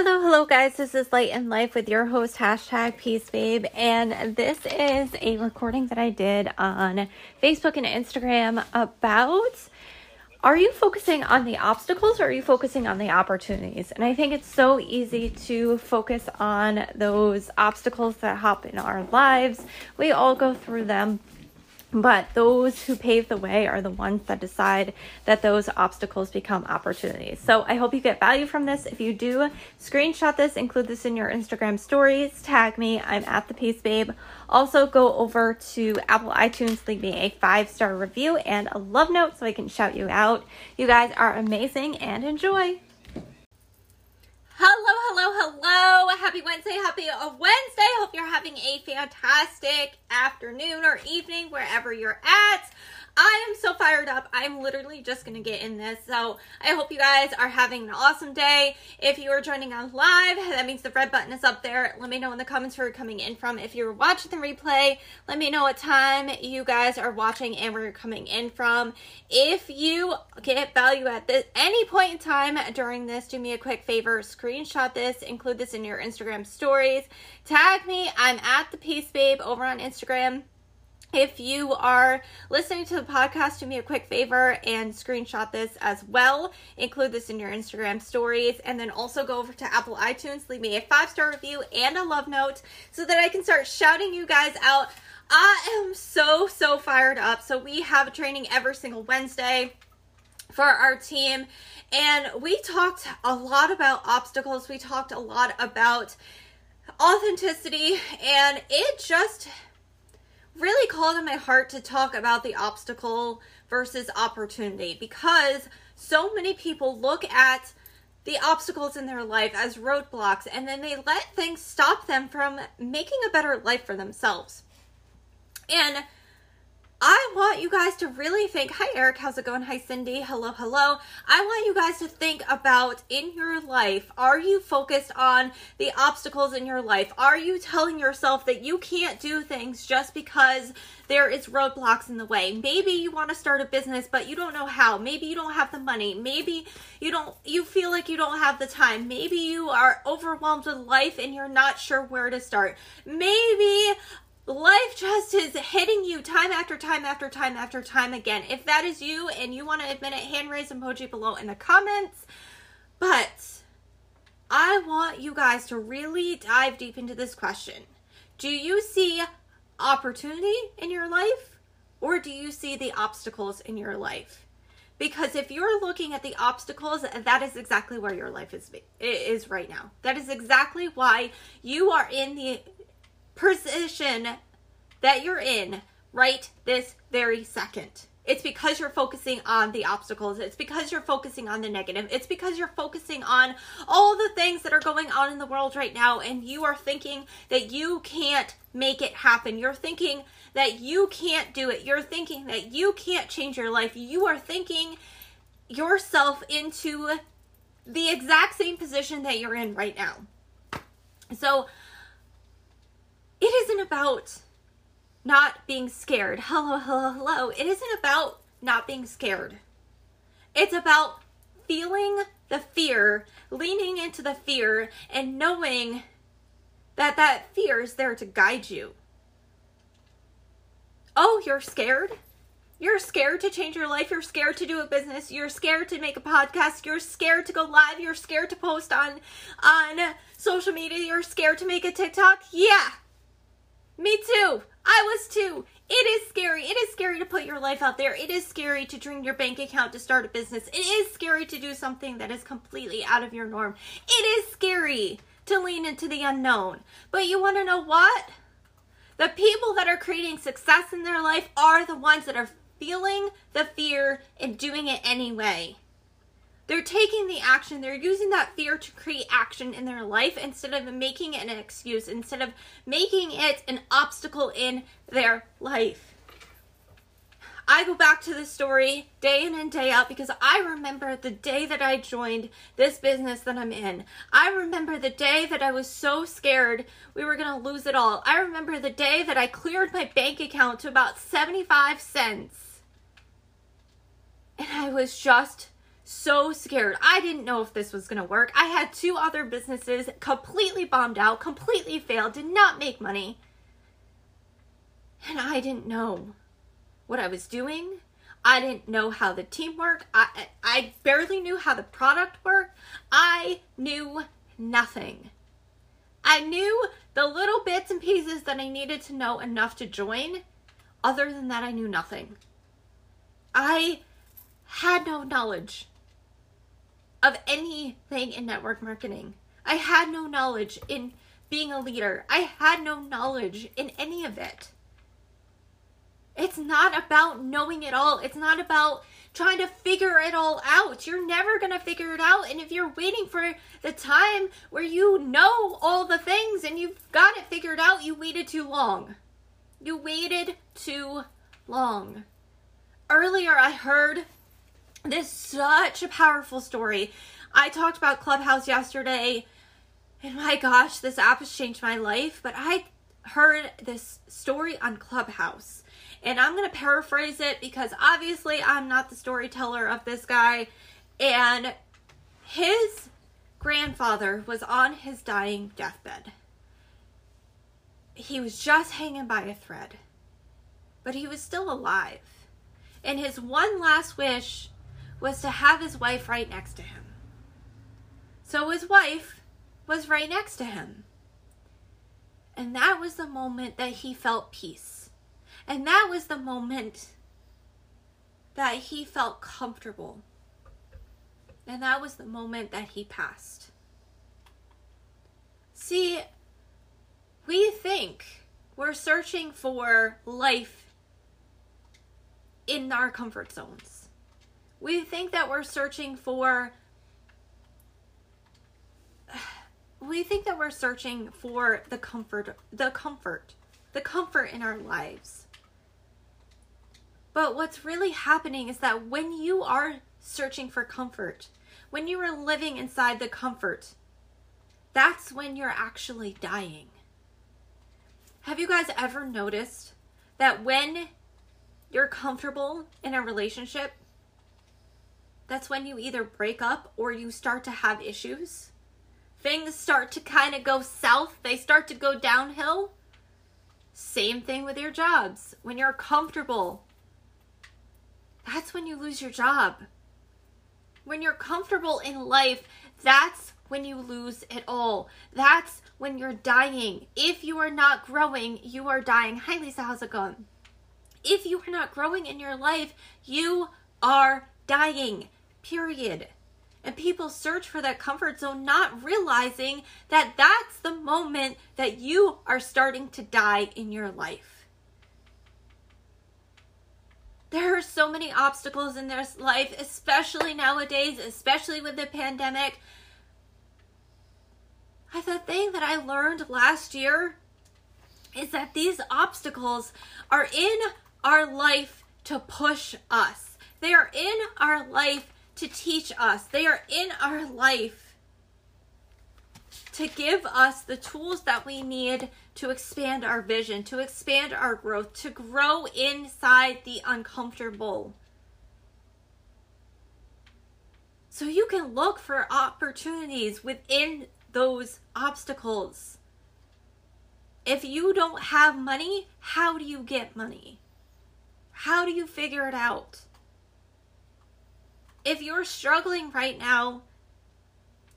Hello, hello, guys. This is Light in Life with your host, hashtag Peace Babe. And this is a recording that I did on Facebook and Instagram about are you focusing on the obstacles or are you focusing on the opportunities? And I think it's so easy to focus on those obstacles that hop in our lives. We all go through them. But those who pave the way are the ones that decide that those obstacles become opportunities. So I hope you get value from this. If you do, screenshot this, include this in your Instagram stories, tag me. I'm at the Peace Babe. Also, go over to Apple iTunes, leave me a five star review and a love note so I can shout you out. You guys are amazing and enjoy. Hello, hello, hello. Happy Wednesday. Happy Wednesday. Hope you're having a fantastic afternoon or evening wherever you're at. I am so fired up. I'm literally just going to get in this. So I hope you guys are having an awesome day. If you are joining us live, that means the red button is up there. Let me know in the comments where you're coming in from. If you're watching the replay, let me know what time you guys are watching and where you're coming in from. If you get value at this any point in time during this, do me a quick favor, screenshot this, include this in your Instagram stories, tag me. I'm at the Peace Babe over on Instagram. If you are listening to the podcast, do me a quick favor and screenshot this as well. Include this in your Instagram stories. And then also go over to Apple iTunes, leave me a five star review and a love note so that I can start shouting you guys out. I am so, so fired up. So, we have a training every single Wednesday for our team. And we talked a lot about obstacles, we talked a lot about authenticity, and it just really called on my heart to talk about the obstacle versus opportunity because so many people look at the obstacles in their life as roadblocks and then they let things stop them from making a better life for themselves. And I want you guys to really think. Hi, Eric. How's it going? Hi, Cindy. Hello, hello. I want you guys to think about in your life are you focused on the obstacles in your life? Are you telling yourself that you can't do things just because there is roadblocks in the way? Maybe you want to start a business, but you don't know how. Maybe you don't have the money. Maybe you don't, you feel like you don't have the time. Maybe you are overwhelmed with life and you're not sure where to start. Maybe life just is hitting you time after time after time after time again. If that is you and you want to admit it, hand raise emoji below in the comments. But I want you guys to really dive deep into this question. Do you see opportunity in your life or do you see the obstacles in your life? Because if you're looking at the obstacles, that is exactly where your life is is right now. That is exactly why you are in the position that you're in right this very second. It's because you're focusing on the obstacles. It's because you're focusing on the negative. It's because you're focusing on all the things that are going on in the world right now, and you are thinking that you can't make it happen. You're thinking that you can't do it. You're thinking that you can't change your life. You are thinking yourself into the exact same position that you're in right now. So, it isn't about not being scared. Hello, hello, hello. It isn't about not being scared. It's about feeling the fear, leaning into the fear, and knowing that that fear is there to guide you. Oh, you're scared? You're scared to change your life. You're scared to do a business. You're scared to make a podcast. You're scared to go live. You're scared to post on on social media. You're scared to make a TikTok. Yeah, me too. I was too. It is scary. It is scary to put your life out there. It is scary to drain your bank account to start a business. It is scary to do something that is completely out of your norm. It is scary to lean into the unknown. But you want to know what? The people that are creating success in their life are the ones that are feeling the fear and doing it anyway. They're taking the action, they're using that fear to create action in their life instead of making it an excuse, instead of making it an obstacle in their life. I go back to the story day in and day out because I remember the day that I joined this business that I'm in. I remember the day that I was so scared we were going to lose it all. I remember the day that I cleared my bank account to about 75 cents. And I was just so scared. I didn't know if this was going to work. I had two other businesses completely bombed out, completely failed, did not make money. And I didn't know what I was doing. I didn't know how the team worked. I, I barely knew how the product worked. I knew nothing. I knew the little bits and pieces that I needed to know enough to join. Other than that, I knew nothing. I had no knowledge of anything in network marketing. I had no knowledge in being a leader. I had no knowledge in any of it. It's not about knowing it all. It's not about trying to figure it all out. You're never going to figure it out. And if you're waiting for the time where you know all the things and you've got it figured out, you waited too long. You waited too long. Earlier, I heard this such a powerful story. I talked about Clubhouse yesterday, and my gosh, this app has changed my life. But I heard this story on Clubhouse, and I'm going to paraphrase it because obviously I'm not the storyteller of this guy. And his grandfather was on his dying deathbed. He was just hanging by a thread, but he was still alive. And his one last wish was to have his wife right next to him. So his wife was right next to him. And that was the moment that he felt peace. And that was the moment that he felt comfortable. And that was the moment that he passed. See, we think we're searching for life in our comfort zones we think that we're searching for we think that we're searching for the comfort the comfort the comfort in our lives. But what's really happening is that when you are searching for comfort when you are living inside the comfort that's when you're actually dying. Have you guys ever noticed that when you're comfortable in a relationship that's when you either break up or you start to have issues. Things start to kind of go south, they start to go downhill. Same thing with your jobs. When you're comfortable, that's when you lose your job. When you're comfortable in life, that's when you lose it all. That's when you're dying. If you are not growing, you are dying. Hi, Lisa, how's it going? If you are not growing in your life, you are dying period. And people search for that comfort zone, not realizing that that's the moment that you are starting to die in your life. There are so many obstacles in this life, especially nowadays, especially with the pandemic. I, the thing that I learned last year is that these obstacles are in our life to push us. They are in our life to teach us, they are in our life to give us the tools that we need to expand our vision, to expand our growth, to grow inside the uncomfortable. So you can look for opportunities within those obstacles. If you don't have money, how do you get money? How do you figure it out? If you're struggling right now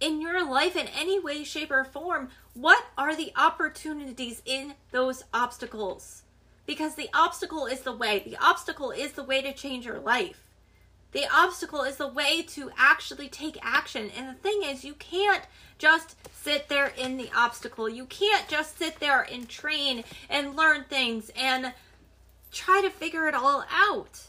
in your life in any way, shape, or form, what are the opportunities in those obstacles? Because the obstacle is the way. The obstacle is the way to change your life. The obstacle is the way to actually take action. And the thing is, you can't just sit there in the obstacle. You can't just sit there and train and learn things and try to figure it all out.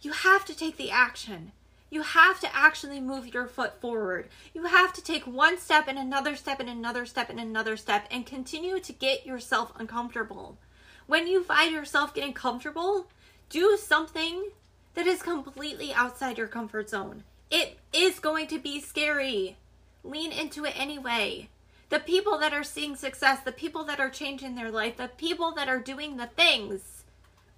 You have to take the action. You have to actually move your foot forward. You have to take one step and another step and another step and another step and continue to get yourself uncomfortable. When you find yourself getting comfortable, do something that is completely outside your comfort zone. It is going to be scary. Lean into it anyway. The people that are seeing success, the people that are changing their life, the people that are doing the things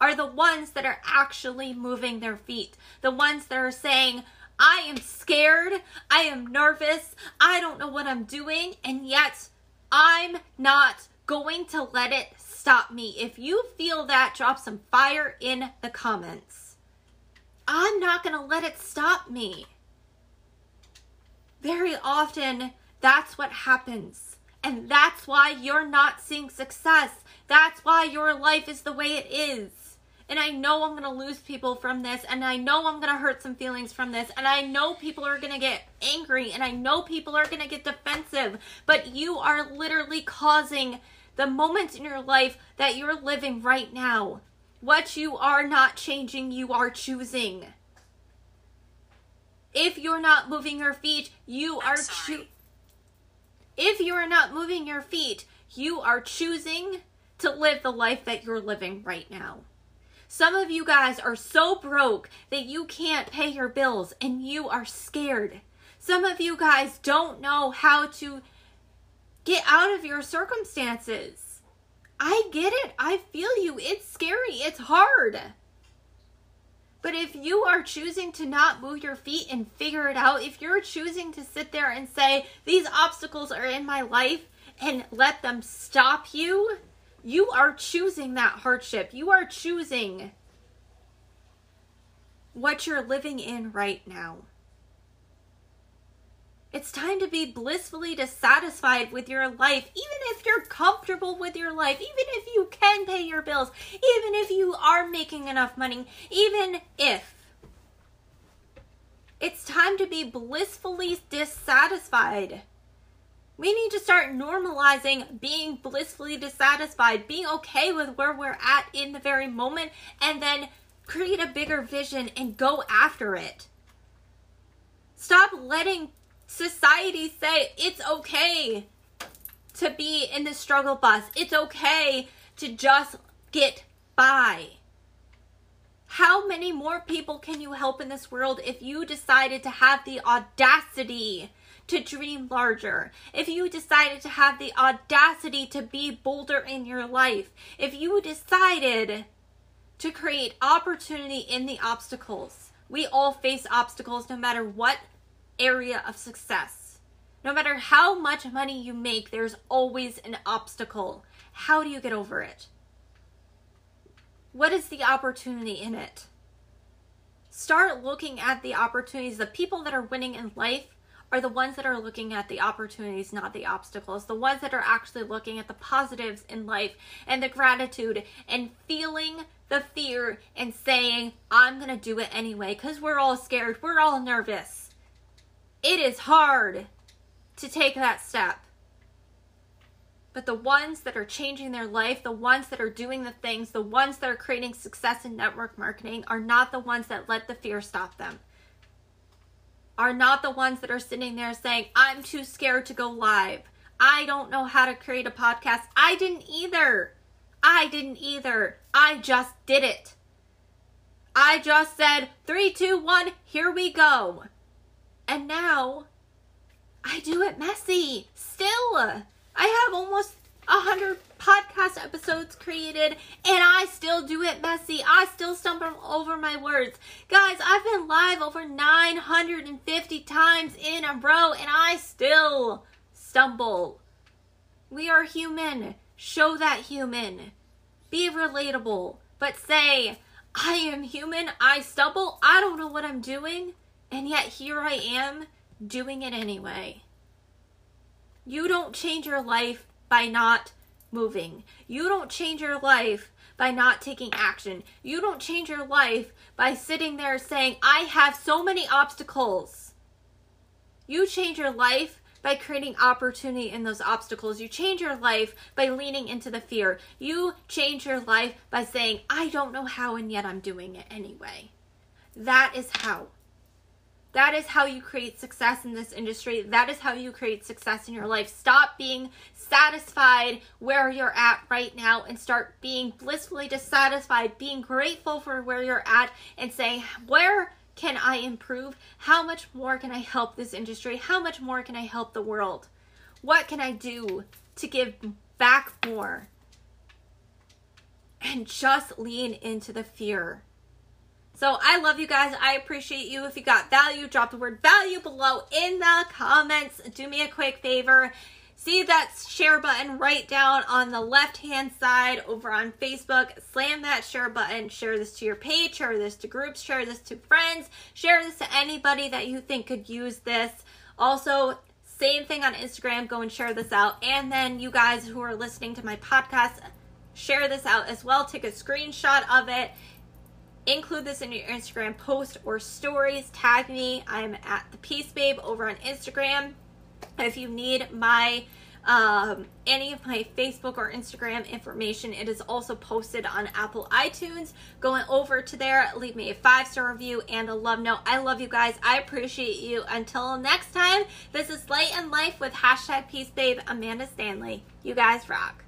are the ones that are actually moving their feet. The ones that are saying, I am scared, I am nervous, I don't know what I'm doing, and yet I'm not going to let it stop me. If you feel that, drop some fire in the comments. I'm not going to let it stop me. Very often, that's what happens. And that's why you're not seeing success. That's why your life is the way it is. And I know I'm going to lose people from this. And I know I'm going to hurt some feelings from this. And I know people are going to get angry. And I know people are going to get defensive. But you are literally causing the moments in your life that you're living right now. What you are not changing, you are choosing. If you're not moving your feet, you are choosing. If you are not moving your feet, you are choosing to live the life that you're living right now. Some of you guys are so broke that you can't pay your bills and you are scared. Some of you guys don't know how to get out of your circumstances. I get it. I feel you. It's scary. It's hard. But if you are choosing to not move your feet and figure it out, if you're choosing to sit there and say, these obstacles are in my life and let them stop you, you are choosing that hardship. You are choosing what you're living in right now. It's time to be blissfully dissatisfied with your life, even if you're comfortable with your life, even if you can pay your bills, even if you are making enough money, even if. It's time to be blissfully dissatisfied. We need to start normalizing being blissfully dissatisfied, being okay with where we're at in the very moment, and then create a bigger vision and go after it. Stop letting society say it's okay to be in the struggle bus. It's okay to just get by. How many more people can you help in this world if you decided to have the audacity to dream larger? If you decided to have the audacity to be bolder in your life? If you decided to create opportunity in the obstacles? We all face obstacles no matter what area of success. No matter how much money you make, there's always an obstacle. How do you get over it? What is the opportunity in it? Start looking at the opportunities. The people that are winning in life are the ones that are looking at the opportunities, not the obstacles. The ones that are actually looking at the positives in life and the gratitude and feeling the fear and saying, I'm going to do it anyway because we're all scared. We're all nervous it is hard to take that step. But the ones that are changing their life, the ones that are doing the things, the ones that are creating success in network marketing are not the ones that let the fear stop them. Are not the ones that are sitting there saying, I'm too scared to go live. I don't know how to create a podcast. I didn't either. I didn't either. I just did it. I just said, three, two, one, here we go. And now I do it messy. Still, I have almost a hundred podcast episodes created and I still do it messy. I still stumble over my words. Guys, I've been live over 950 times in a row and I still stumble. We are human. Show that human. Be relatable. But say, I am human. I stumble. I don't know what I'm doing. And yet here I am doing it anyway. You don't change your life by not moving. You don't change your life by not taking action. You don't change your life by sitting there saying, I have so many obstacles. You change your life by creating opportunity in those obstacles. You change your life by leaning into the fear. You change your life by saying, I don't know how, and yet I'm doing it anyway. That is how. That is how you create success in this industry. That is how you create success in your life. Stop being satisfied where you're at right now and start being blissfully dissatisfied, being grateful for where you're at and saying, where can I improve? How much more can I help this industry? How much more can I help the world? What can I do to give back more? and just lean into the fear. So I love you guys. I appreciate you. If you got value, drop the word value below in the comments. Do me a quick favor. See that share button right down on the left hand side over on Facebook. Slam that share button. Share this to your page, share this to groups, share this to friends, share this to anybody that you think could use this. Also, same thing on Instagram. Go and share this out. And then you guys who are listening to my podcast, share this out as well. Take a screenshot of it include this in your Instagram post or stories. Tag me. I'm at the Peace Babe over on Instagram. If you need my um, any of my Facebook or Instagram information, it is also posted on Apple iTunes. Going over to there, leave me a five star review and a love note. I love you guys. I appreciate you. Until next time, this is Light and Life with hashtag Peace Babe Amanda Stanley. You guys rock.